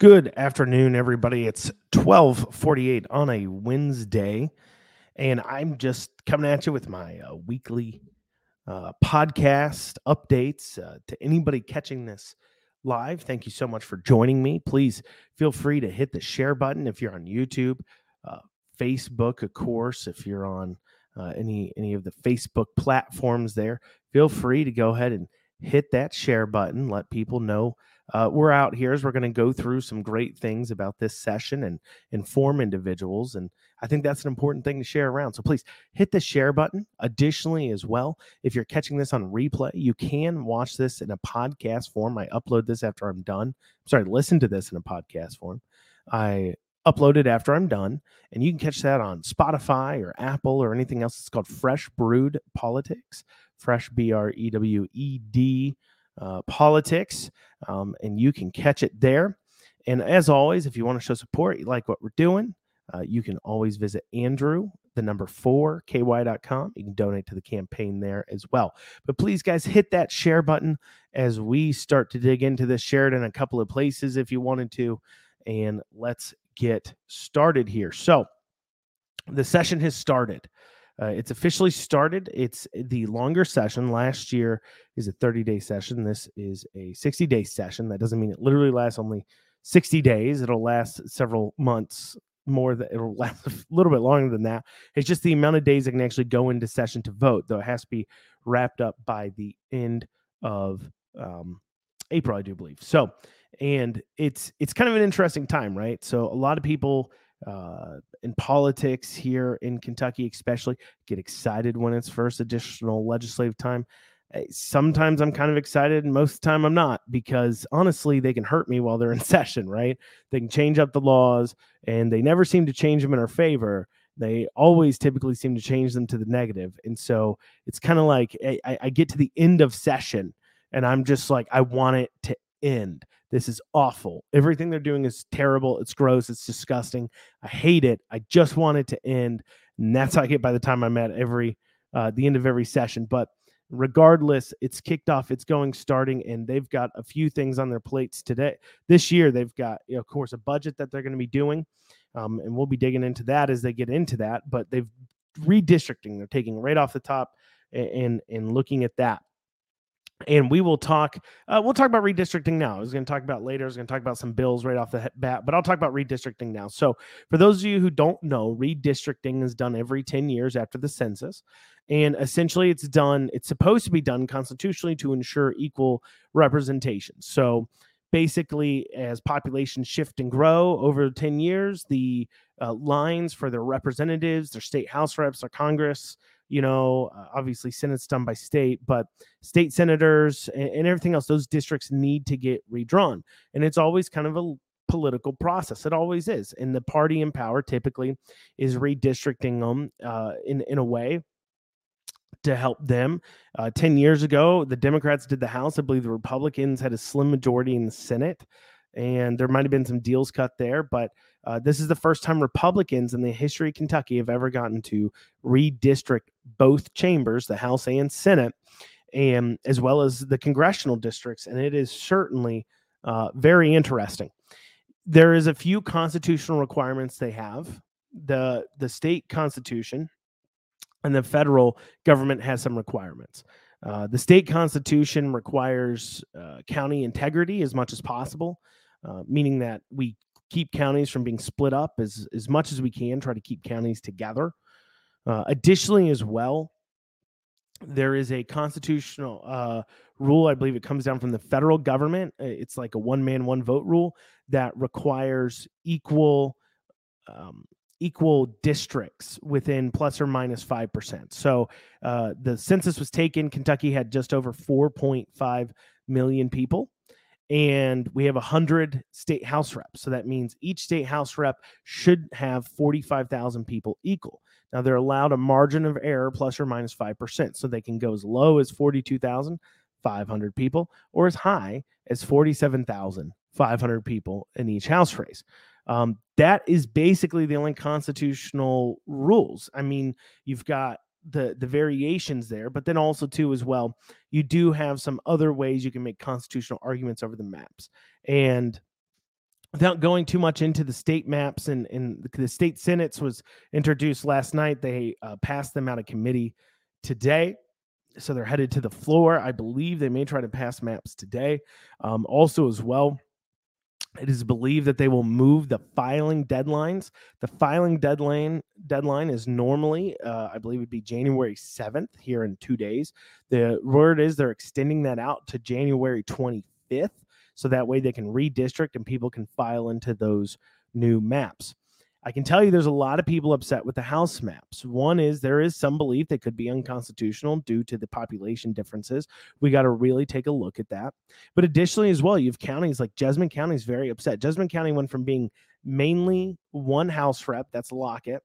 Good afternoon, everybody. It's 1248 on a Wednesday, and I'm just coming at you with my uh, weekly uh, podcast updates. Uh, to anybody catching this live, thank you so much for joining me. Please feel free to hit the share button if you're on YouTube, uh, Facebook, of course, if you're on uh, any any of the Facebook platforms there. Feel free to go ahead and hit that share button. Let people know uh, we're out here as we're going to go through some great things about this session and inform individuals. And I think that's an important thing to share around. So please hit the share button. Additionally, as well, if you're catching this on replay, you can watch this in a podcast form. I upload this after I'm done. sorry, listen to this in a podcast form. I upload it after I'm done, and you can catch that on Spotify or Apple or anything else. It's called Fresh Brewed Politics. Fresh B R E W E D uh, politics, um, and you can catch it there. And as always, if you want to show support, you like what we're doing, uh, you can always visit Andrew, the number four, ky.com. You can donate to the campaign there as well. But please, guys, hit that share button as we start to dig into this. Share it in a couple of places if you wanted to. And let's get started here. So the session has started. Uh, it's officially started. It's the longer session. Last year is a 30 day session. This is a 60 day session. That doesn't mean it literally lasts only 60 days. It'll last several months more that it'll last a little bit longer than that. It's just the amount of days that can actually go into session to vote, though it has to be wrapped up by the end of um, April, I do believe. So, and it's it's kind of an interesting time, right? So a lot of people uh, in politics here in Kentucky, especially, get excited when it's first additional legislative time. Eh, sometimes I'm kind of excited, and most of the time I'm not, because honestly, they can hurt me while they're in session, right? They can change up the laws, and they never seem to change them in our favor. They always typically seem to change them to the negative. And so it's kind of like eh, I, I get to the end of session, and I'm just like, I want it to end. This is awful. Everything they're doing is terrible. It's gross. It's disgusting. I hate it. I just want it to end. And that's how I get by the time I'm at every uh, the end of every session. But regardless, it's kicked off. It's going starting, and they've got a few things on their plates today. This year, they've got, you know, of course, a budget that they're going to be doing, um, and we'll be digging into that as they get into that. But they've redistricting. They're taking right off the top and and looking at that and we will talk uh, we'll talk about redistricting now. I was going to talk about later i was going to talk about some bills right off the bat but i'll talk about redistricting now. So for those of you who don't know redistricting is done every 10 years after the census and essentially it's done it's supposed to be done constitutionally to ensure equal representation. So basically as populations shift and grow over 10 years the uh, lines for their representatives their state house reps their congress you know, uh, obviously Senate's done by state, but state senators and, and everything else, those districts need to get redrawn. And it's always kind of a political process. It always is. And the party in power typically is redistricting them uh, in, in a way to help them. Uh, 10 years ago, the Democrats did the House. I believe the Republicans had a slim majority in the Senate. And there might have been some deals cut there, but uh, this is the first time Republicans in the history of Kentucky have ever gotten to redistrict both chambers, the House and Senate, and as well as the congressional districts. And it is certainly uh, very interesting. There is a few constitutional requirements they have. the The state constitution and the federal government has some requirements. Uh, the state constitution requires uh, county integrity as much as possible, uh, meaning that we keep counties from being split up as, as much as we can, try to keep counties together. Uh, additionally, as well, there is a constitutional uh, rule. I believe it comes down from the federal government. Uh, it's like a one man, one vote rule that requires equal. Um, equal districts within plus or minus 5%. So uh, the census was taken. Kentucky had just over 4.5 million people and we have 100 state house reps. So that means each state house rep should have 45,000 people equal. Now they're allowed a margin of error plus or minus 5%. So they can go as low as 42,500 people or as high as 47,500 people in each house race. Um, that is basically the only constitutional rules. I mean, you've got the the variations there but then also too as well you do have some other ways you can make constitutional arguments over the maps. And without going too much into the state maps and, and the state senates was introduced last night they uh, passed them out of committee today. So they're headed to the floor. I believe they may try to pass maps today um, also as well it is believed that they will move the filing deadlines. The filing deadline deadline is normally, uh, I believe, would be January seventh here in two days. The word is they're extending that out to January twenty fifth, so that way they can redistrict and people can file into those new maps. I can tell you there's a lot of people upset with the House maps. One is there is some belief they could be unconstitutional due to the population differences. We got to really take a look at that. But additionally, as well, you have counties like Jessamine County is very upset. Jessamine County went from being mainly one House rep, that's Lockett,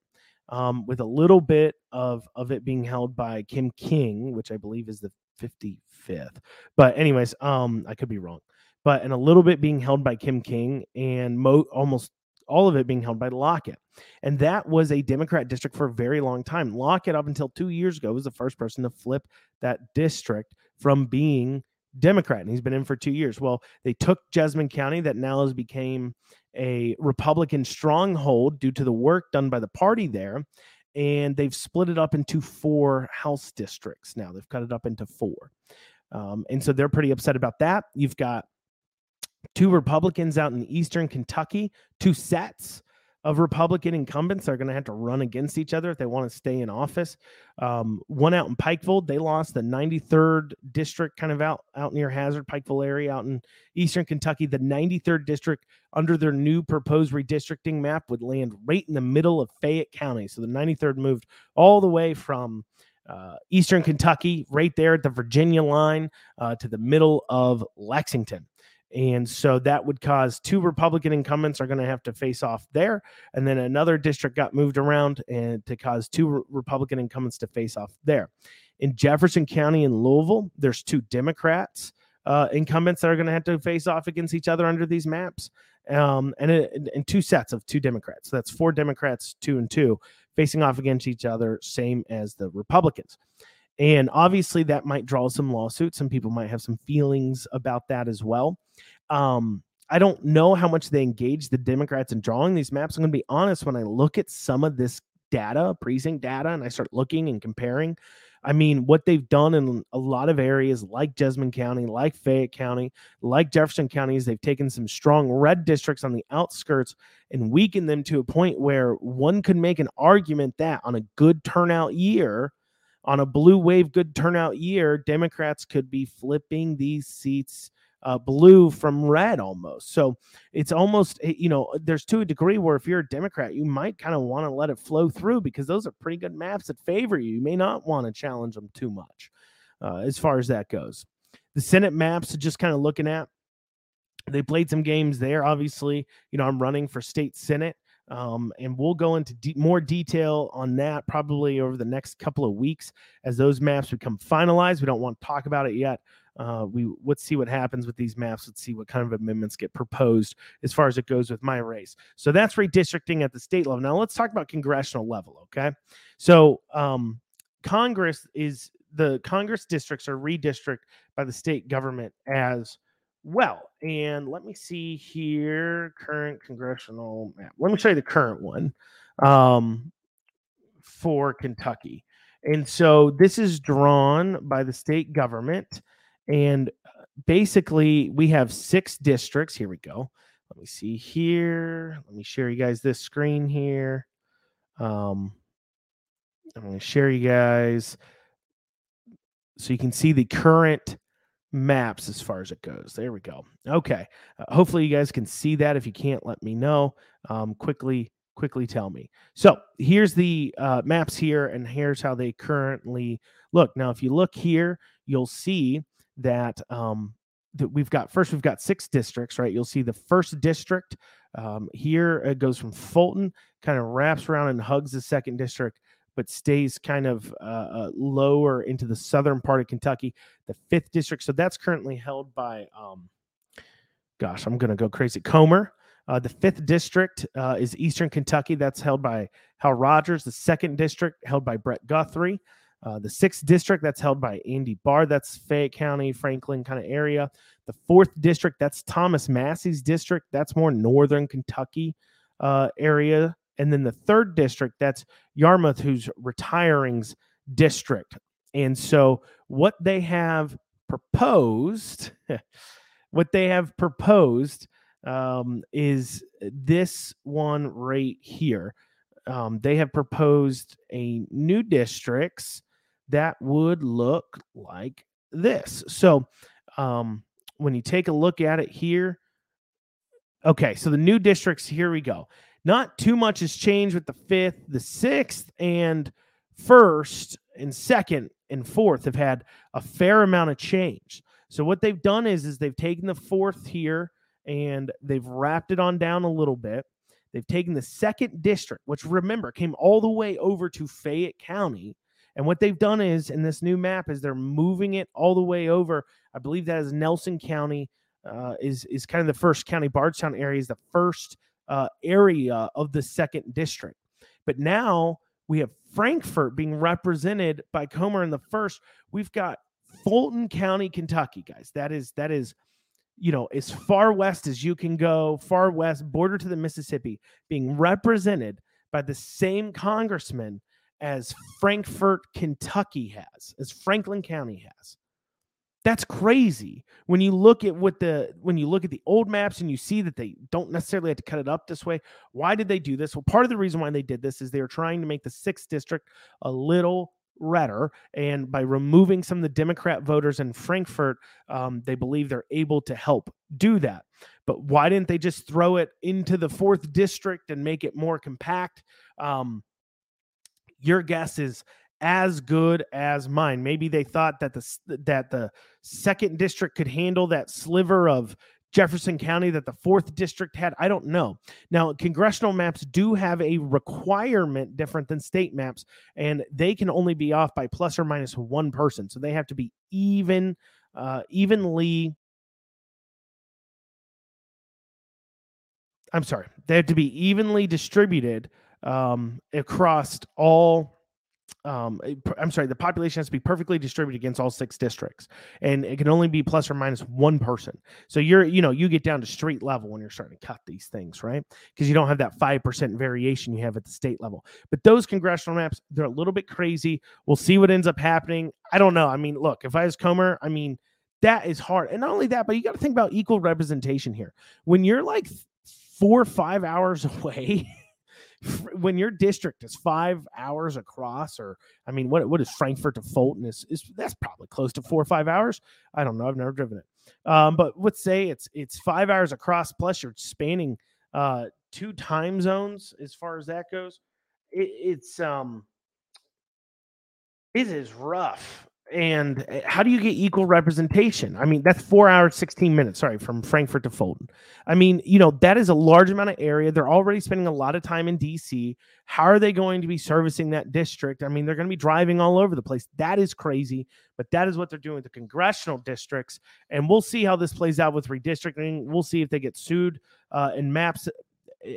um, with a little bit of, of it being held by Kim King, which I believe is the 55th. But, anyways, um, I could be wrong but and a little bit being held by Kim King and mo- almost all of it being held by Lockett. And that was a Democrat district for a very long time. Lockett, up until two years ago, was the first person to flip that district from being Democrat, and he's been in for two years. Well, they took Jessamine County, that now has became a Republican stronghold due to the work done by the party there, and they've split it up into four House districts. Now they've cut it up into four, um, and so they're pretty upset about that. You've got two Republicans out in Eastern Kentucky, two sets of Republican incumbents are going to have to run against each other if they want to stay in office. Um, one out in Pikeville, they lost the 93rd district, kind of out out near Hazard, Pikeville area, out in Eastern Kentucky. The 93rd district under their new proposed redistricting map would land right in the middle of Fayette County. So the 93rd moved all the way from uh, Eastern Kentucky, right there at the Virginia line, uh, to the middle of Lexington. And so that would cause two Republican incumbents are going to have to face off there. And then another district got moved around and to cause two re- Republican incumbents to face off there. In Jefferson County in Louisville, there's two Democrats uh, incumbents that are going to have to face off against each other under these maps. Um, and, in two sets of two Democrats. So that's four Democrats, two and two, facing off against each other, same as the Republicans. And obviously, that might draw some lawsuits. Some people might have some feelings about that as well. Um, I don't know how much they engage the Democrats in drawing these maps. I'm going to be honest, when I look at some of this data, precinct data, and I start looking and comparing, I mean, what they've done in a lot of areas like Jessamine County, like Fayette County, like Jefferson County, is they've taken some strong red districts on the outskirts and weakened them to a point where one could make an argument that on a good turnout year, on a blue wave good turnout year, Democrats could be flipping these seats uh, blue from red almost. So it's almost, eh, you know, there's to a degree where if you're a Democrat, you might kind of want to let it flow through because those are pretty good maps that favor you. You may not want to challenge them too much uh, as far as that goes. The Senate maps, just kind of looking at, they played some games there. Obviously, you know, I'm running for state Senate. Um, and we'll go into de- more detail on that probably over the next couple of weeks as those maps become finalized. We don't want to talk about it yet. Uh, we let's see what happens with these maps. Let's see what kind of amendments get proposed as far as it goes with my race. So that's redistricting at the state level. Now let's talk about congressional level. Okay, so um, Congress is the Congress districts are redistricted by the state government as well. And let me see here current congressional map. Let me show you the current one um, for Kentucky. And so this is drawn by the state government. And uh, basically, we have six districts. Here we go. Let me see here. Let me share you guys this screen here. Um, I'm going to share you guys so you can see the current maps as far as it goes. There we go. Okay. Uh, hopefully you guys can see that. If you can't, let me know. Um, quickly, quickly tell me. So here's the uh, maps here, and here's how they currently look. Now, if you look here, you'll see that um, that we've got first we've got six districts, right? You'll see the first district um, here. It goes from Fulton, kind of wraps around and hugs the second district but stays kind of uh, uh, lower into the southern part of Kentucky, the fifth district. So that's currently held by, um, gosh, I'm to go crazy. Comer. Uh, the fifth district uh, is Eastern Kentucky. That's held by Hal Rogers. The second district held by Brett Guthrie. Uh, the sixth district, that's held by Andy Barr. That's Fayette County, Franklin kind of area. The fourth district, that's Thomas Massie's district. That's more northern Kentucky uh, area. And then the third district, that's Yarmuth, who's retiring's district. And so what they have proposed, what they have proposed um, is this one right here. Um, they have proposed a new districts that would look like this. So um, when you take a look at it here, okay, so the new districts, here we go. Not too much has changed with the fifth, the sixth, and first and second and fourth have had a fair amount of change. So what they've done is is they've taken the fourth here and they've wrapped it on down a little bit. They've taken the second district, which remember came all the way over to Fayette County. And what they've done is in this new map is they're moving it all the way over. I believe that is Nelson County uh, is is kind of the first county. Bardstown area is the first uh, area of the second district. But now we have Frankfort being represented by Comer in the first. We've got Fulton County, Kentucky, guys. That is that is you know, as far west as you can go, far west, border to the Mississippi, being represented by the same congressman as Frankfort, Kentucky has, as Franklin County has. That's crazy. When you look at what the when you look at the old maps and you see that they don't necessarily have to cut it up this way. Why did they do this? Well, part of the reason why they did this is they were trying to make the sixth district a little redder. And by removing some of the Democrat voters in Frankfort, um, they believe they're able to help do that. But why didn't they just throw it into the fourth district and make it more compact? Um, your guess is as good as mine. Maybe they thought that the that the second district could handle that sliver of Jefferson County that the fourth district had? I don't know. Now, congressional maps do have a requirement different than state maps, and they can only be off by plus or minus one person. So they have to be even, uh, evenly. I'm sorry, they have to be evenly distributed um, across all um, I'm sorry, the population has to be perfectly distributed against all six districts, and it can only be plus or minus one person. So you're, you know, you get down to street level when you're starting to cut these things, right? Because you don't have that five percent variation you have at the state level. But those congressional maps, they're a little bit crazy. We'll see what ends up happening. I don't know. I mean, look, if I was Comer, I mean, that is hard, and not only that, but you got to think about equal representation here. When you're like four or five hours away when your district is five hours across, or I mean, what what is Frankfort to Fulton? Is is that's probably close to four or five hours. I don't know. I've never driven it. Um, but let's say it's it's five hours across, plus you're spanning uh two time zones as far as that goes. It, it's um it is rough and eh, how do you get equal representation? I mean, that's four hours, 16 minutes, sorry, from Frankfort to Fulton. I mean, you know, that is a large amount of area. They're already spending a lot of time in DC. How are they going to be servicing that district? I mean, they're going to be driving all over the place. That is crazy, but that is what they're doing with the congressional districts. And we'll see how this plays out with redistricting. We'll see if they get sued uh, and maps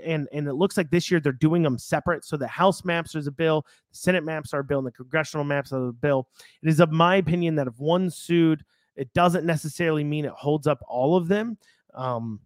and and it looks like this year they're doing them separate. So the House maps is a bill, the Senate maps are a bill, and the congressional maps are a bill. It is of my opinion that if one sued, it doesn't necessarily mean it holds up all of them. Um,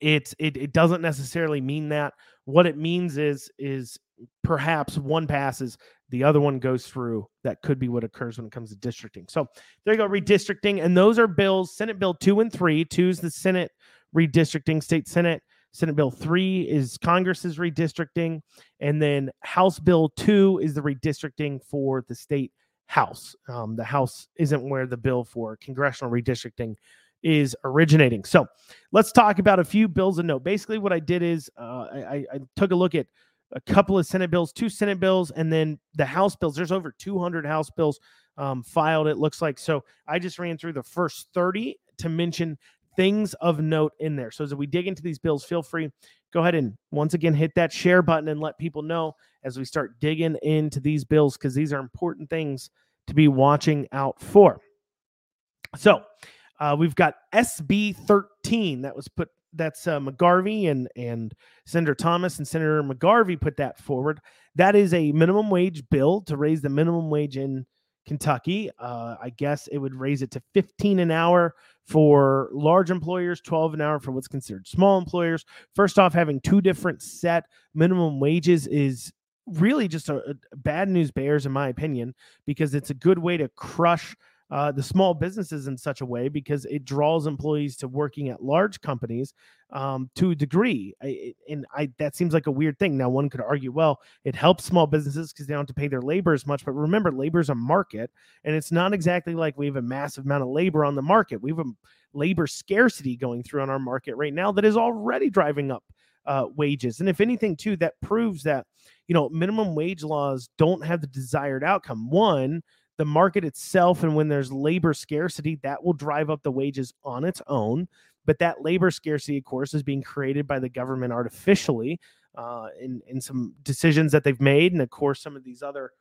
it's it it doesn't necessarily mean that. What it means is is perhaps one passes, the other one goes through. That could be what occurs when it comes to districting. So there you go, redistricting, and those are bills. Senate Bill two and three. Two is the Senate redistricting, state Senate Senate Bill 3 is Congress's redistricting. And then House Bill 2 is the redistricting for the state House. Um, the House isn't where the bill for congressional redistricting is originating. So let's talk about a few bills of note. Basically, what I did is uh, I, I took a look at a couple of Senate bills, two Senate bills, and then the House bills. There's over 200 House bills um, filed, it looks like. So I just ran through the first 30 to mention things of note in there. So as we dig into these bills, feel free go ahead and once again hit that share button and let people know as we start digging into these bills because these are important things to be watching out for. So uh, we've got SB 13 that was put that's uh, McGarvey and and Senator Thomas and Senator McGarvey put that forward. That is a minimum wage bill to raise the minimum wage in Kentucky. Uh, I guess it would raise it to 15 an hour for large employers, 12 an hour for what's considered small employers. First off, having two different set minimum wages is really just a, a bad news bears in my opinion because it's a good way to crush uh, the small businesses in such a way because it draws employees to working at large companies um, to a degree. I, and I that seems like a weird thing. Now, one could argue, well, it helps small businesses because they don't have to pay their labor as much. But remember, labor is a market, and it's not exactly like we have a massive amount of labor on the market. We have a labor scarcity going through on our market right now that is already driving up uh, wages. And if anything, too, that proves that you know minimum wage laws don't have the desired outcome. One, the market itself and when there's labor scarcity that will drive up the wages on its own. But that labor scarcity of course is being created by the government artificially uh, in, in some decisions that they've made and of course some of these other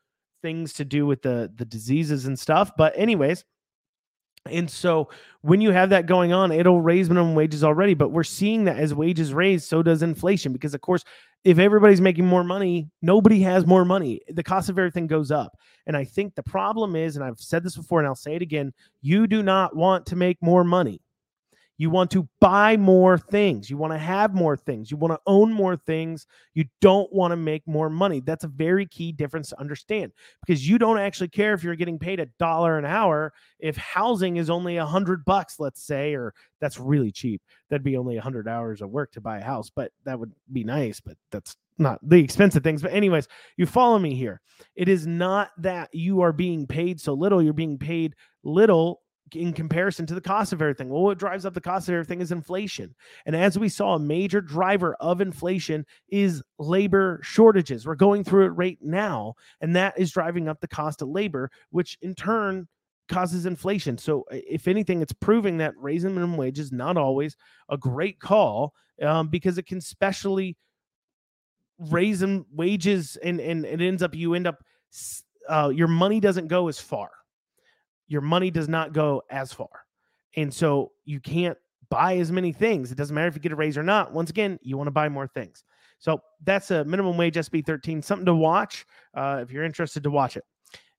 things to do with the the diseases and stuff. But anyways and so when you have that going on, it'll raise minimum wages already. But we're seeing that as wages raise, so does inflation. Because, of course, if everybody's making more money, nobody has more money. The cost of everything goes up. And I think the problem is, and I've said this before and I'll say it again you do not want to make more money. You want to buy more things. You want to have more things. You want to own more things. You don't want to make more money. That's a very key difference to understand because you don't actually care if you're getting paid a dollar an hour if housing is only a hundred bucks, let's say, or that's really cheap. That'd be only a hundred hours of work to buy a house, but that would be nice. But that's not the expensive things. But anyways, you follow me here. It is not that you are being paid so little. You're being paid little in comparison to the cost of everything. Well, what drives up the cost of everything is inflation. And as we saw, a major driver of inflation is labor shortages. We're going through it right now, and that is driving up the cost of labor, which in turn causes inflation. So, if anything, it's proving that raising minimum wage is not always a great call um, because it can specially raise wages and, and it ends up, you end up, uh, your money doesn't go as far your money does not go as far. And so you can't buy as many things. It doesn't matter if you get a raise or not. Once again, you want to buy more things. So that's a minimum wage SB 13, something to watch uh, if you're interested to watch it.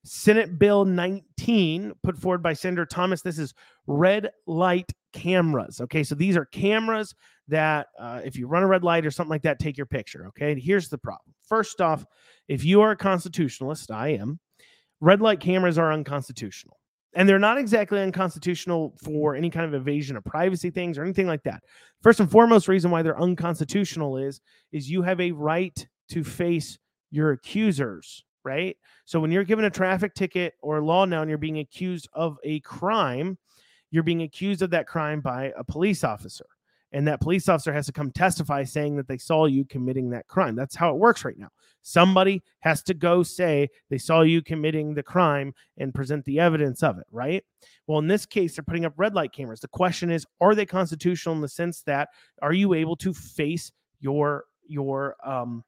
Senate Bill 19, put forward by Senator Thomas. This is red light cameras. Okay, so these are cameras that, uh, if you run a red light or something like that, take your picture. Okay, here's the problem. First off, if you are a constitutionalist, I am, red light cameras are unconstitutional and they're not exactly unconstitutional for any kind of invasion of privacy things or anything like that. First and foremost reason why they're unconstitutional is is you have a right to face your accusers, right? So when you're given a traffic ticket or a law now and you're being accused of a crime, you're being accused of that crime by a police officer. And that police officer has to come testify saying that they saw you committing that crime. That's how it works right now. Somebody has to go say they saw you committing the crime and present the evidence of it, right? Well, in this case, they're putting up red light cameras. The question is, are they constitutional in the sense that are you able to face your your um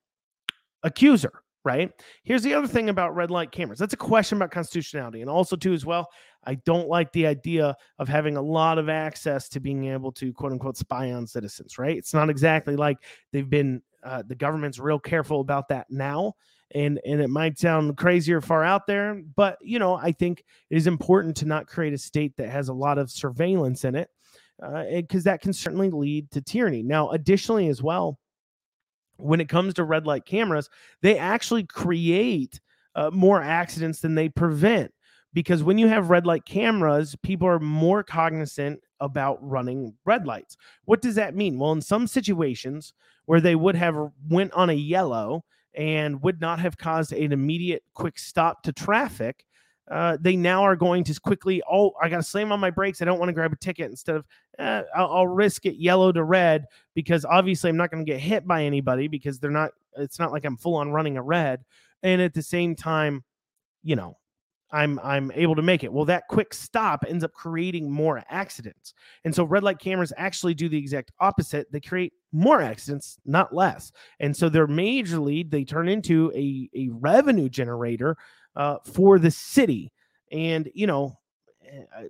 accuser, right? Here's the other thing about red light cameras. That's a question about constitutionality. And also, too, as well, I don't like the idea of having a lot of access to being able to quote unquote spy on citizens, right? It's not exactly like they've been uh, the government's real careful about that now and and it might sound crazy or far out there but you know i think it is important to not create a state that has a lot of surveillance in it because uh, that can certainly lead to tyranny. Now additionally as well when it comes to red light cameras they actually create uh, more accidents than they prevent because when you have red light cameras people are more cognizant about running red lights. What does that mean? Well in some situations where they would have went on a yellow and would not have caused an immediate quick stop to traffic uh, they now are going to quickly oh i gotta slam on my brakes. I don't want to grab a ticket instead of eh, I'll, I'll, risk it yellow to red because obviously i'm not going to get hit by anybody because they're not it's not like i'm full on running a red. And at the same time you know I'm I'm able to make it. Well, that quick stop ends up creating more accidents. And so red light cameras actually do the exact opposite. They create more accidents, not less. And so they're majorly they turn into a, a revenue generator uh, for the city. And you know, eh,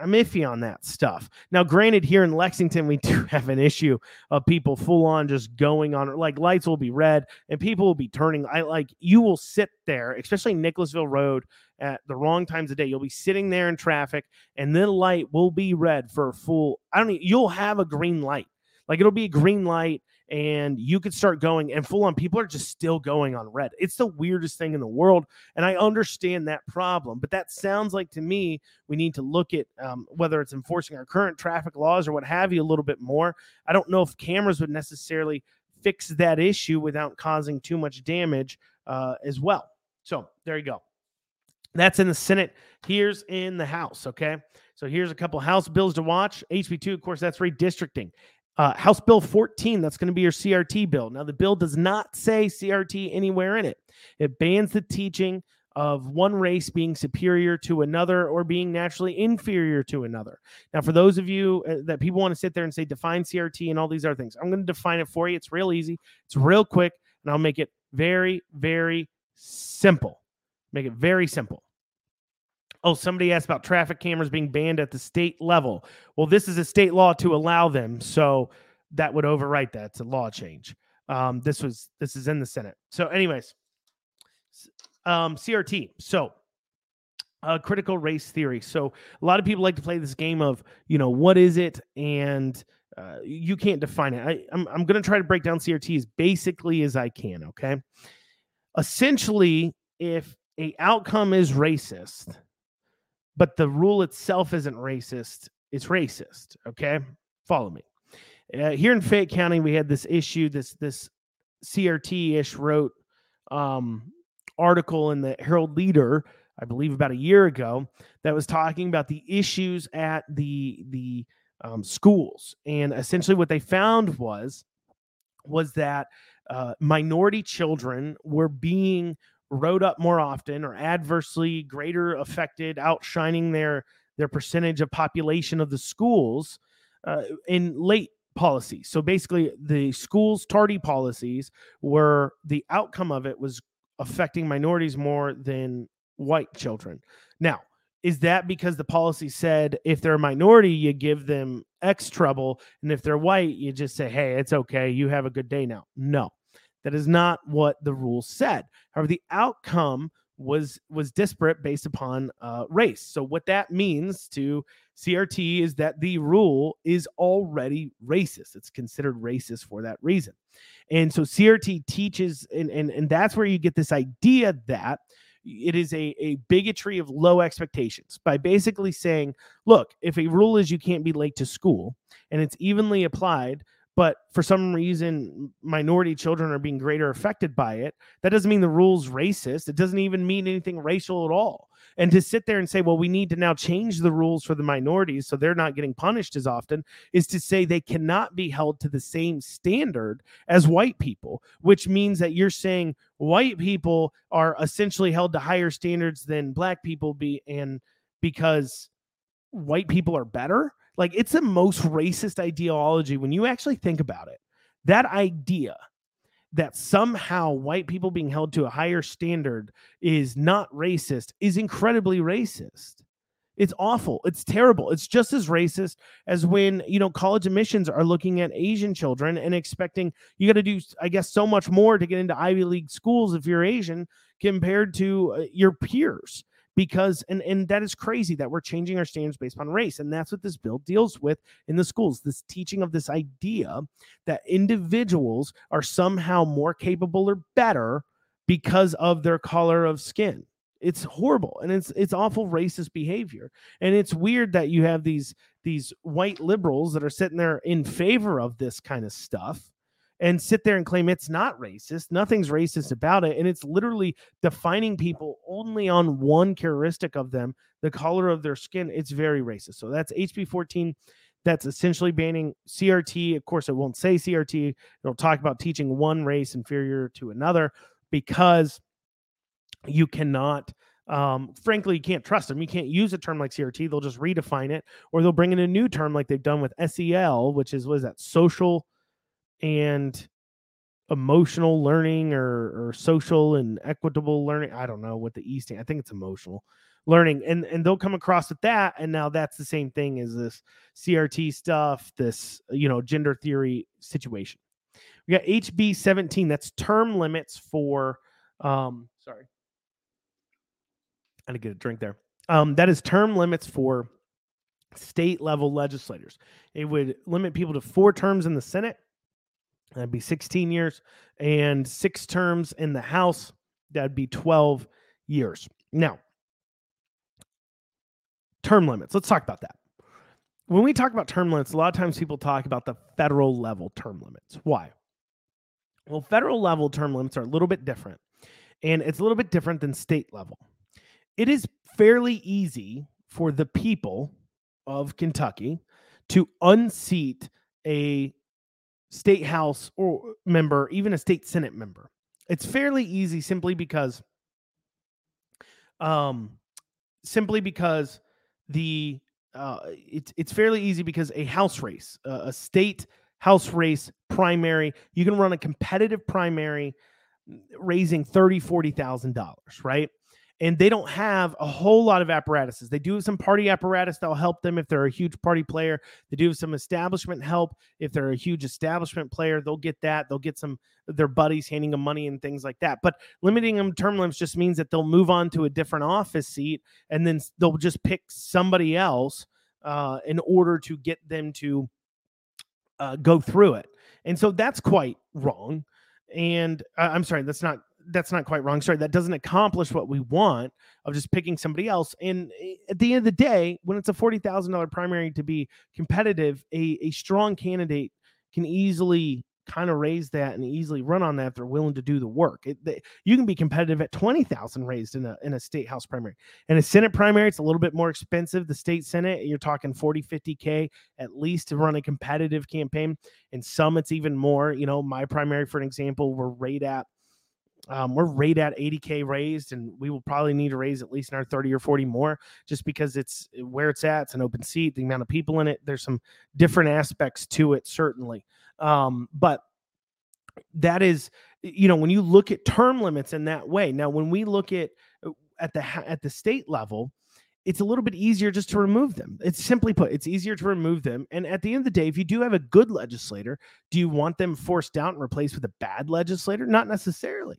I'm iffy on that stuff. Now, granted, here in Lexington, we do have an issue of people full on just going on, like lights will be red and people will be turning. I like you will sit there, especially Nicholasville Road at the wrong times of day. You'll be sitting there in traffic and the light will be red for a full, I don't you'll have a green light. Like it'll be a green light and you could start going and full on people are just still going on red. It's the weirdest thing in the world. And I understand that problem, but that sounds like to me, we need to look at um, whether it's enforcing our current traffic laws or what have you a little bit more. I don't know if cameras would necessarily fix that issue without causing too much damage uh, as well. So there you go. That's in the Senate. Here's in the House. Okay. So here's a couple House bills to watch. HB2, of course, that's redistricting. Uh, House Bill 14, that's going to be your CRT bill. Now, the bill does not say CRT anywhere in it. It bans the teaching of one race being superior to another or being naturally inferior to another. Now, for those of you uh, that people want to sit there and say define CRT and all these other things, I'm going to define it for you. It's real easy, it's real quick, and I'll make it very, very simple. Make it very simple. Oh, somebody asked about traffic cameras being banned at the state level. Well, this is a state law to allow them, so that would overwrite that. It's a law change. Um, this was this is in the Senate. So, anyways, um, CRT. So, uh, critical race theory. So, a lot of people like to play this game of, you know, what is it, and uh, you can't define it. I, I'm I'm going to try to break down CRT as basically as I can. Okay. Essentially, if a outcome is racist but the rule itself isn't racist. It's racist. Okay, follow me. Uh, here in Fayette County, we had this issue. This this CRT ish wrote um, article in the Herald Leader, I believe, about a year ago, that was talking about the issues at the the um, schools, and essentially what they found was was that uh, minority children were being rode up more often or adversely greater affected, outshining their their percentage of population of the schools uh, in late policy. So basically, the schools' tardy policies were the outcome of it was affecting minorities more than white children. Now, is that because the policy said if they're a minority, you give them X trouble, and if they're white, you just say, hey, it's okay, you have a good day now? No. That is not what the rules said. However, the outcome was was disparate based upon uh, race. So what that means to CRT is that the rule is already racist. It's considered racist for that reason. And so CRT teaches, and and, and that's where you get this idea that it is a, a bigotry of low expectations by basically saying, look, if a rule is you can't be late to school and it's evenly applied but for some reason minority children are being greater affected by it. That doesn't mean the rules racist. It doesn't even mean anything racial at all. And to sit there and say well we need to now change the rules for the minorities so they're not getting punished as often is to say they cannot be held to the same standard as white people which means that you're saying white people are essentially held to higher standards than black people be and because white people are better like it's the most racist ideology when you actually think about it. That idea that somehow white people being held to a higher standard is not racist is incredibly racist. It's awful. It's terrible. It's just as racist as when, you know, college admissions are looking at Asian children and expecting you got to do, I guess, so much more to get into Ivy League schools if you're Asian compared to uh, your peers because and and that is crazy that we're changing our standards based on race and that's what this bill deals with in the schools this teaching of this idea that individuals are somehow more capable or better because of their color of skin. It's horrible and it's it's awful racist behavior. And it's weird that you have these these white liberals that are sitting there in favor of this kind of stuff and sit there and claim it's not racist. Nothing's racist about it. And it's literally defining people only on one characteristic of them, the color of their skin. It's very racist. So that's HB 14. That's essentially banning CRT. Of course, it won't say CRT. It'll talk about teaching one race inferior to another because you cannot um, frankly, you can't trust them. You can't use a term like CRT. They'll just redefine it, or they'll bring in a new term like they've done with SEL, which is what is that social and emotional learning or, or social and equitable learning. I don't know what the E. I think it's emotional, learning and and they'll come across with that and now that's the same thing as this crt stuff this you know gender theory situation we got hb 17 that's term limits for um sorry i had to get a drink there um that is term limits for state level legislators it would limit people to four terms in the senate that'd be 16 years and six terms in the house that'd be 12 years now term limits. Let's talk about that. When we talk about term limits, a lot of times people talk about the federal level term limits. Why? Well, federal level term limits are a little bit different, and it's a little bit different than state level. It is fairly easy for the people of Kentucky to unseat a state house or member, even a state senate member. It's fairly easy simply because um simply because the uh, it's it's fairly easy because a house race, uh, a state house race primary, you can run a competitive primary raising thirty forty thousand dollars, right? And they don't have a whole lot of apparatuses. They do have some party apparatus that'll help them if they're a huge party player. They do have some establishment help if they're a huge establishment player. They'll get that. They'll get some their buddies handing them money and things like that. But limiting them term limits just means that they'll move on to a different office seat and then they'll just pick somebody else uh, in order to get them to uh, go through it. And so that's quite wrong. And uh, I'm sorry, that's not that's not quite wrong. Sorry, that doesn't accomplish what we want of just picking somebody else. And eh, at the end of the day, when it's a forty thousand dollar primary to be competitive, a a strong candidate can easily kind of raise that and easily run on that if they're willing to do the work. It, they, you can be competitive at 20,000 raised in a in a state house primary. And a senate primary it's a little bit more expensive. The state senate you're talking 40 50k at least to run a competitive campaign. And some it's even more, you know, my primary for an example we're right at um, we're right at 80k raised, and we will probably need to raise at least another 30 or 40 more, just because it's eh, where it's at. It's an open seat, the amount of people in it. There's some different aspects to it, certainly. Um, but that is, you know, when you look at term limits in that way. Now, when we look at uh, at the at the state level, it's a little bit easier just to remove them. It's simply put, it's easier to remove them. And at the end of the day, if you do have a good legislator, do you want them forced out and replaced with a bad legislator? Not necessarily.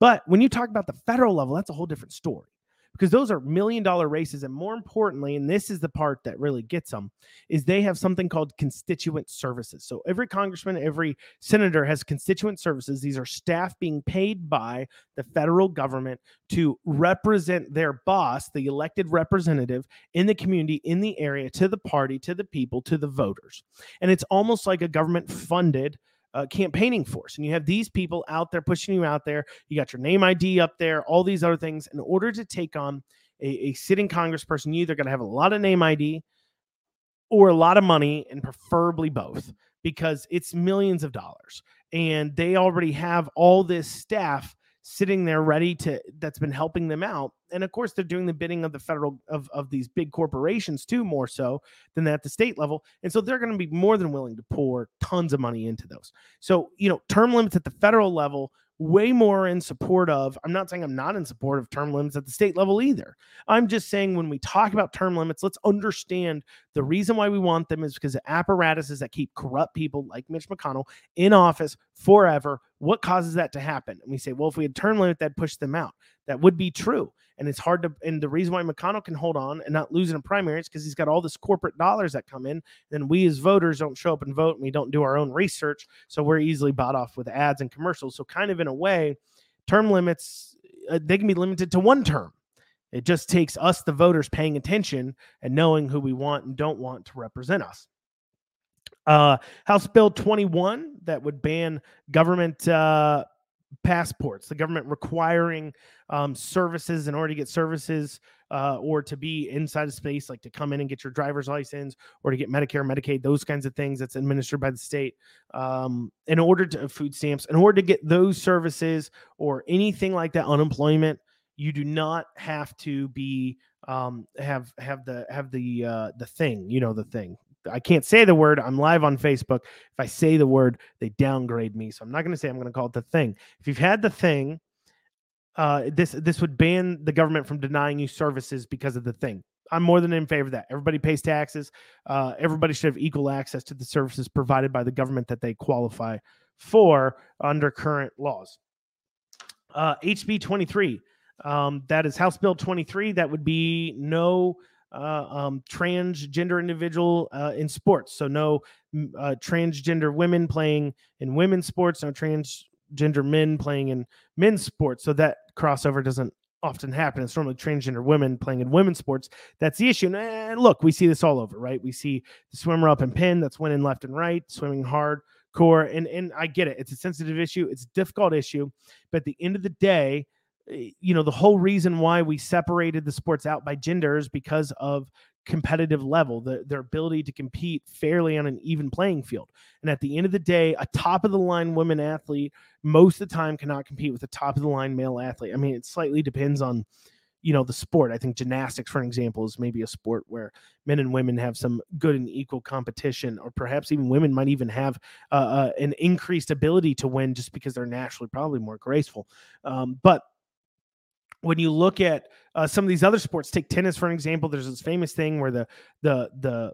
But when you talk about the federal level, that's a whole different story because those are million dollar races. And more importantly, and this is the part that really gets them, is they have something called constituent services. So every congressman, every senator has constituent services. These are staff being paid by the federal government to represent their boss, the elected representative in the community, in the area, to the party, to the people, to the voters. And it's almost like a government funded uh, campaigning force. And you have these people out there pushing you out there. You got your name ID up there, all these other things. In order to take on a, a sitting congressperson, you either got to have a lot of name ID or a lot of money, and preferably both, because it's millions of dollars. And they already have all this staff sitting there ready to that's been helping them out. And of course they're doing the bidding of the federal of, of these big corporations too more so than at the state level. And so they're going to be more than willing to pour tons of money into those. So you know term limits at the federal level way more in support of i'm not saying i'm not in support of term limits at the state level either. I'm just saying when we talk about term limits let's understand the reason why we want them is because of apparatuses that keep corrupt people like mitch mcconnell in office forever what causes that to happen? And we say well if we had term limit that push them out that would be true. And it's hard to and the reason why mcconnell can hold on and not lose in a primary is because he's got all this corporate dollars that come in then we as voters don't show up and vote and we don't do our own research. So we're easily bought off with ads and commercials. So kind of in a way term limits uh, they can be limited to one term. It just takes us the voters paying attention and knowing who we want and don't want to represent us uh, House Bill 21 that would ban government uh, passports, the government requiring um, services in order to get services uh, or to be inside of space, like to come in and get your driver's license or to get Medicare, Medicaid, those kinds of things that's administered by the state. Um, in order to food stamps, in order to get those services or anything like that, unemployment, you do not have to be um, have have the have the uh, the thing, you know, the thing I can't say the word. I'm live on Facebook. If I say the word, they downgrade me. So I'm not going to say I'm going to call it the thing. If you've had the thing, uh, this this would ban the government from denying you services because of the thing. I'm more than in favor of that. Everybody pays taxes. Uh, everybody should have equal access to the services provided by the government that they qualify for under current laws. Uh, HB 23, um, that is House Bill 23. That would be no uh, um, transgender individual uh, in sports. So no uh, transgender women playing in women's sports, no transgender men playing in men's sports. So that crossover doesn't often happen. It's normally transgender women playing in women's sports. That's the issue. And look, we see this all over, right? We see the swimmer up and pin that's winning left and right, swimming hard core. And and I get it. It's a sensitive issue. It's a difficult issue. But at the end of the day, you know, the whole reason why we separated the sports out by genders because of competitive level, the, their ability to compete fairly on an even playing field. And at the end of the day, a top of the line women athlete most of the time cannot compete with a top of the line male athlete. I mean, it slightly depends on you know the sport i think gymnastics for an example is maybe a sport where men and women have some good and equal competition or perhaps even women might even have uh, uh, an increased ability to win just because they're naturally probably more graceful um, but when you look at uh, some of these other sports, take tennis for an example. There's this famous thing where the the the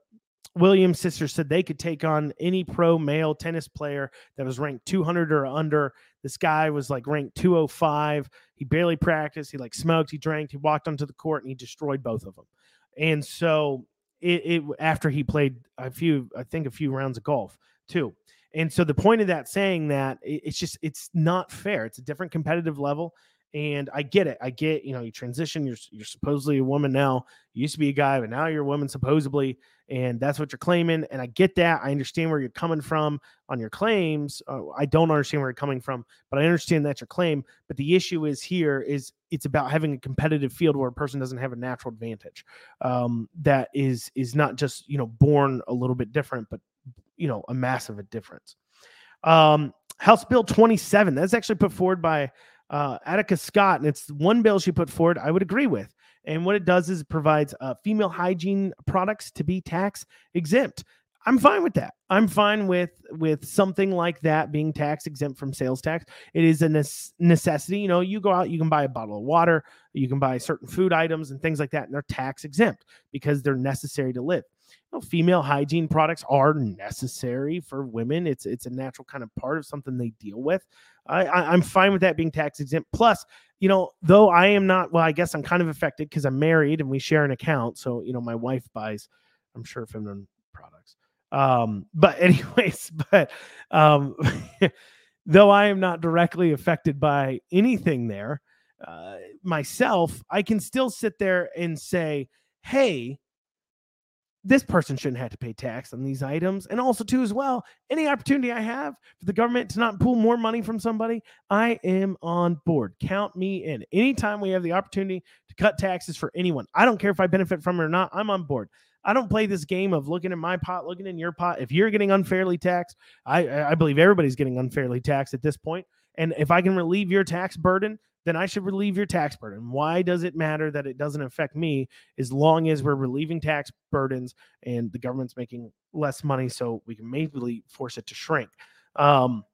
Williams sisters said they could take on any pro male tennis player that was ranked 200 or under. This guy was like ranked 205. He barely practiced. He like smoked. He drank. He walked onto the court and he destroyed both of them. And so it, it after he played a few, I think a few rounds of golf too. And so the point of that saying that it's just it's not fair. It's a different competitive level. And I get it. I get, you know, you transition, you're you're supposedly a woman now. You used to be a guy, but now you're a woman supposedly, and that's what you're claiming. And I get that. I understand where you're coming from on your claims. Uh, I don't understand where you're coming from, but I understand that's your claim. But the issue is here is it's about having a competitive field where a person doesn't have a natural advantage. Um, that is is not just you know born a little bit different, but you know a massive difference. Um, House Bill 27 that's actually put forward by uh, Attica Scott, and it's one bill she put forward I would agree with. And what it does is it provides uh, female hygiene products to be tax exempt. I'm fine with that. I'm fine with with something like that being tax exempt from sales tax. It is a necessity. You know, you go out, you can buy a bottle of water, you can buy certain food items and things like that, and they're tax exempt because they're necessary to live know, female hygiene products are necessary for women. It's it's a natural kind of part of something they deal with. I, I am fine with that being tax exempt. Plus, you know, though I am not. Well, I guess I'm kind of affected because I'm married and we share an account. So you know, my wife buys, I'm sure, feminine products. Um, but anyways, but um, though I am not directly affected by anything there uh, myself, I can still sit there and say, hey this person shouldn't have to pay tax on these items. And also, too, as well, any opportunity I have for the government to not pull more money from somebody, I am on board. Count me in. Anytime we have the opportunity to cut taxes for anyone, I don't care if I benefit from it or not, I'm on board. I don't play this game of looking at my pot, looking in your pot. If you're getting unfairly taxed, I, I believe everybody's getting unfairly taxed at this point. And if I can relieve your tax burden, then I should relieve your tax burden. Why does it matter that it doesn't affect me as long as we're relieving tax burdens and the government's making less money so we can maybe force it to shrink? Um,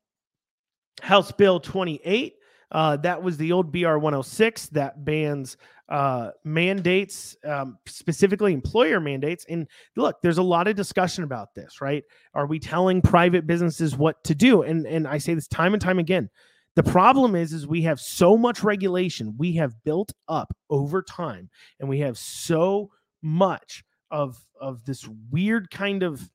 House Bill 28. Uh, that was the old BR 106 that bans uh, mandates, um, specifically employer mandates. And look, there's a lot of discussion about this, right? Are we telling private businesses what to do? And and I say this time and time again. The problem is, is we have so much regulation we have built up over time, and we have so much of of this weird kind of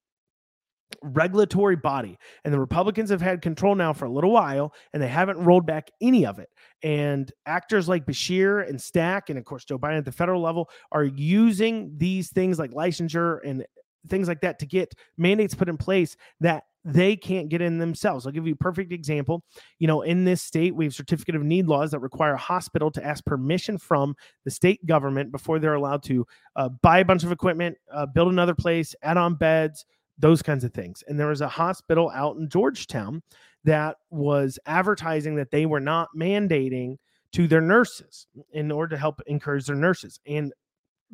regulatory body. And the Republicans have had control now for a little while, and they haven't rolled back any of it. And actors like Beshear and Stack, and of course Joe Biden at the federal level, are using these things like licensure and things like that to get mandates put in place that they can't get in themselves. I'll give you a perfect example. You know, in this state, we have certificate of need laws that require a hospital to ask permission from the state government before they're allowed to uh, buy a bunch of equipment, uh, build another place, add on beds, those kinds of things. And there was a hospital out in Georgetown that was advertising that they were not mandating to their nurses in order to help encourage their nurses. And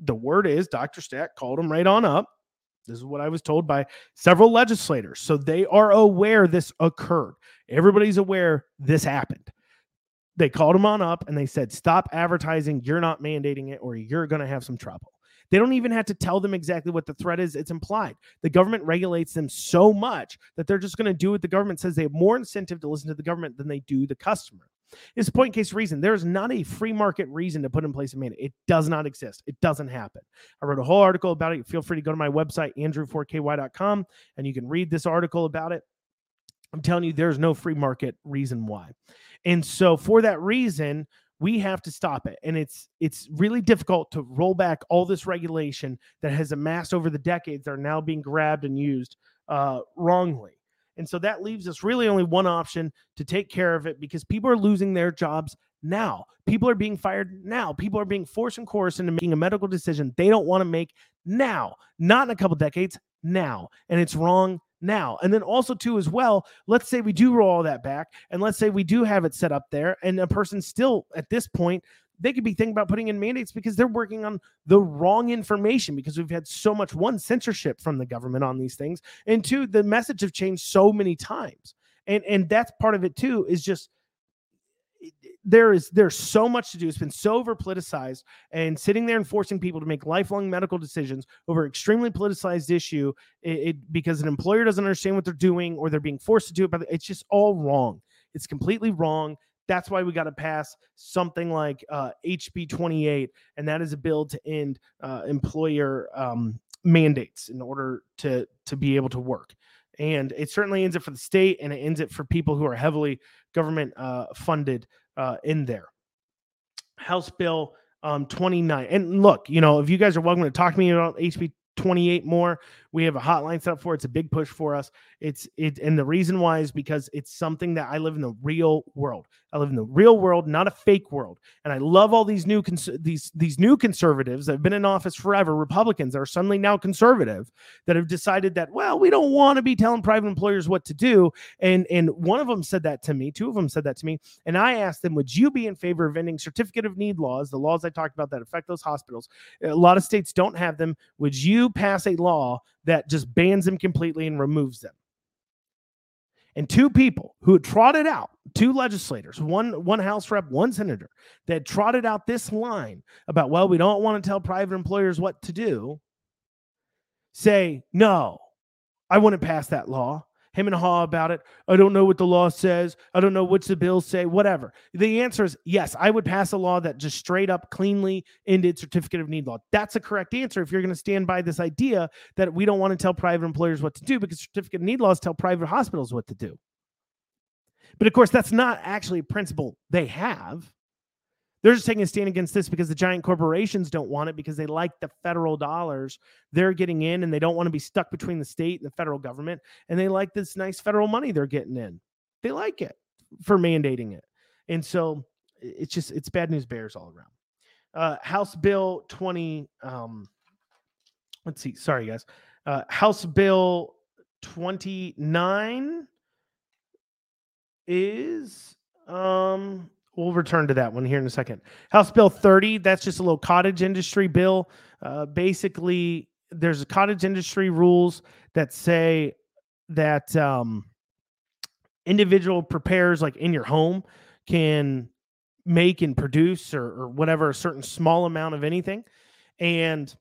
the word is Dr. Stack called them right on up this is what I was told by several legislators. So they are aware this occurred. Everybody's aware this happened. they called them on up and they said, stop advertising. You're not mandating it or you're going to have some trouble. They don't even have to tell them exactly what the threat is. It's implied. The government regulates them so much that they're just going to do what the government says. They have more incentive to listen to the government than they do the customer. It's point case reason. There is not a free market reason to put in place a mandate. It does not exist. It doesn't happen. I wrote a whole article about it. Feel free to go to my website, andrew4ky.com, and you can read this article about it. I'm telling you, there's no free market reason why. And so, for that reason, we have to stop it and it's it's really difficult to roll back all this regulation that has amassed over the decades that are now being grabbed and used uh, wrongly and so that leaves us really only one option to take care of it because people are losing their jobs now. People are being fired now. People are being forced and coerced into making a medical decision they don't want to make now, not in a couple decades, now. And it's wrong now. And then also, too, as well, let's say we do roll all that back and let's say we do have it set up there and a person still at this point they could be thinking about putting in mandates because they're working on the wrong information because we've had so much one censorship from the government on these things and two the message have changed so many times. And and that's part of it too is just there is there's so much to do. It's been so over politicized and sitting there and forcing people to make lifelong medical decisions over extremely politicized issue it, it because an employer doesn't understand what they're doing or they're being forced to do it but it's just all wrong. It's completely wrong that's why we got to pass something like uh, HB 28, and that is a bill to end uh, employer um, mandates in order to to be able to work. And it certainly ends it for the state, and it ends it for people who are heavily government uh, funded uh, in there. House Bill um, 29. And look, you know, if you guys are welcome to talk to me about HB 28 more. We have a hotline set up for it. It's a big push for us. It's it and the reason why is because it's something that I live in the real world. I live in the real world, not a fake world. And I love all these new cons- these these new conservatives that have been in office forever, Republicans that are suddenly now conservative that have decided that well, we don't want to be telling private employers what to do. And and one of them said that to me, two of them said that to me, and I asked them, "Would you be in favor of ending certificate of need laws, the laws I talked about that affect those hospitals? A lot of states don't have them. Would you pass a law that just bans them completely and removes them?" And two people who had trotted out two legislators one one house rep one senator that trotted out this line about well we don't want to tell private employers what to do say no i wouldn't pass that law him and ha about it. I don't know what the law says. I don't know what's the bill say whatever. The answer is yes i would pass a law that just straight up cleanly ended certificate of need law. That's a correct answer if you're going to stand by this idea that we don't want to tell private employers what to do because certificate of need laws tell private hospitals what to do. But of course, that's not actually a principle they have. They're just taking a stand against this because the giant corporations don't want it because they like the federal dollars they're getting in and they don't want to be stuck between the state and the federal government. And they like this nice federal money they're getting in. They like it for mandating it. And so it's just, it's bad news bears all around. Uh, House Bill 20, um, let's see, sorry guys. Uh, House Bill 29 is um we'll return to that one here in a second. House Bill 30, that's just a little cottage industry bill. Uh, basically, there's cottage industry rules that say that um, individual preparers, like in your home, can make and produce or, or whatever a certain small amount of anything. And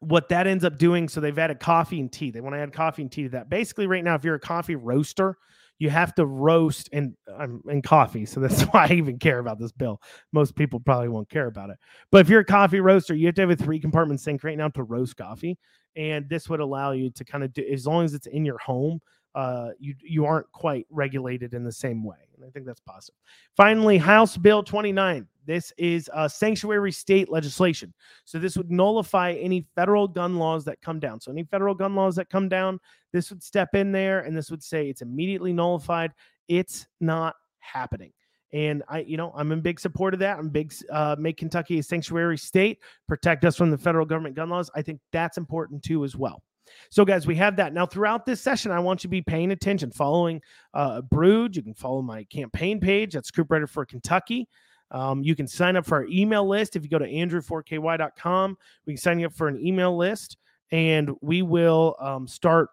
what that ends up doing, so they've added coffee and tea. They want to add coffee and tea to that. Basically, right now, if you're a coffee roaster, you have to roast and um, and coffee. So that's why I even care about this bill. Most people probably won't care about it. But if you're a coffee roaster, you have to have a three compartment sink right now to roast coffee, and this would allow you to kind of do as long as it's in your home. Uh, you you aren't quite regulated in the same way, and I think that's possible. Finally, House Bill 29. This is a sanctuary state legislation. So this would nullify any federal gun laws that come down. So any federal gun laws that come down, this would step in there and this would say it's immediately nullified. It's not happening. And I, you know, I'm in big support of that. I'm big, uh, make Kentucky a sanctuary state, protect us from the federal government gun laws. I think that's important too, as well. So, guys, we have that. Now, throughout this session, I want you to be paying attention, following uh, Brood. You can follow my campaign page. That's Cooperrider for Kentucky. Um, you can sign up for our email list if you go to andrew4ky.com. We can sign you up for an email list, and we will um, start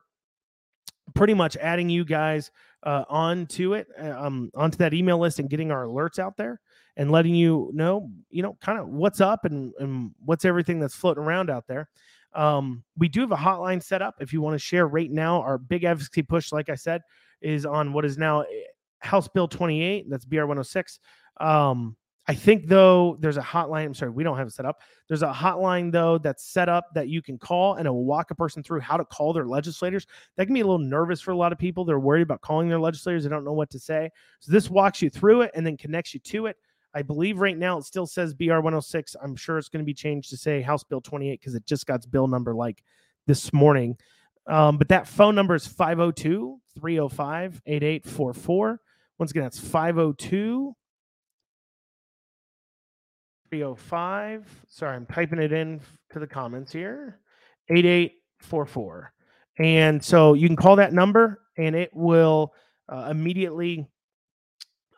pretty much adding you guys uh, onto it, uh, um, onto that email list, and getting our alerts out there and letting you know, you know, kind of what's up and, and what's everything that's floating around out there. Um, we do have a hotline set up if you want to share right now. Our big advocacy push, like I said, is on what is now eh, House Bill 28. That's BR 106. Um, I think though there's a hotline. I'm sorry, we don't have it set up. There's a hotline though that's set up that you can call and it will walk a person through how to call their legislators. That can be a little nervous for a lot of people. They're worried about calling their legislators. They don't know what to say. So this walks you through it and then connects you to it. I believe right now it still says BR 106. I'm sure it's going to be changed to say House Bill 28 because it just got its bill number like this morning. Um, but that phone number is 502 305 8844. Once again, that's 502 305. Sorry, I'm typing it in to the comments here 8844. And so you can call that number and it will uh, immediately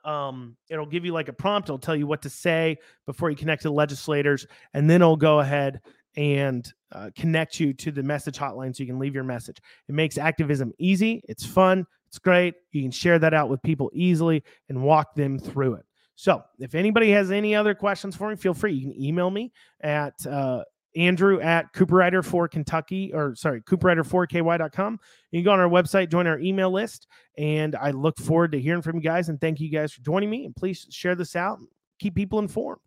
um, it'll give you like a prompt. It'll tell you what to say before you connect to the legislators, and then it'll go ahead and uh, connect you to the message hotline so you can leave your message. It makes activism easy. It's fun. It's great. You can share that out with people easily and walk them through it. So, if anybody has any other questions for me, feel free. You can email me at uh, Andrew at Cooperrider for Kentucky, or sorry, Cooperrider for KY.com. You can go on our website, join our email list, and I look forward to hearing from you guys. And thank you guys for joining me. And please share this out, keep people informed.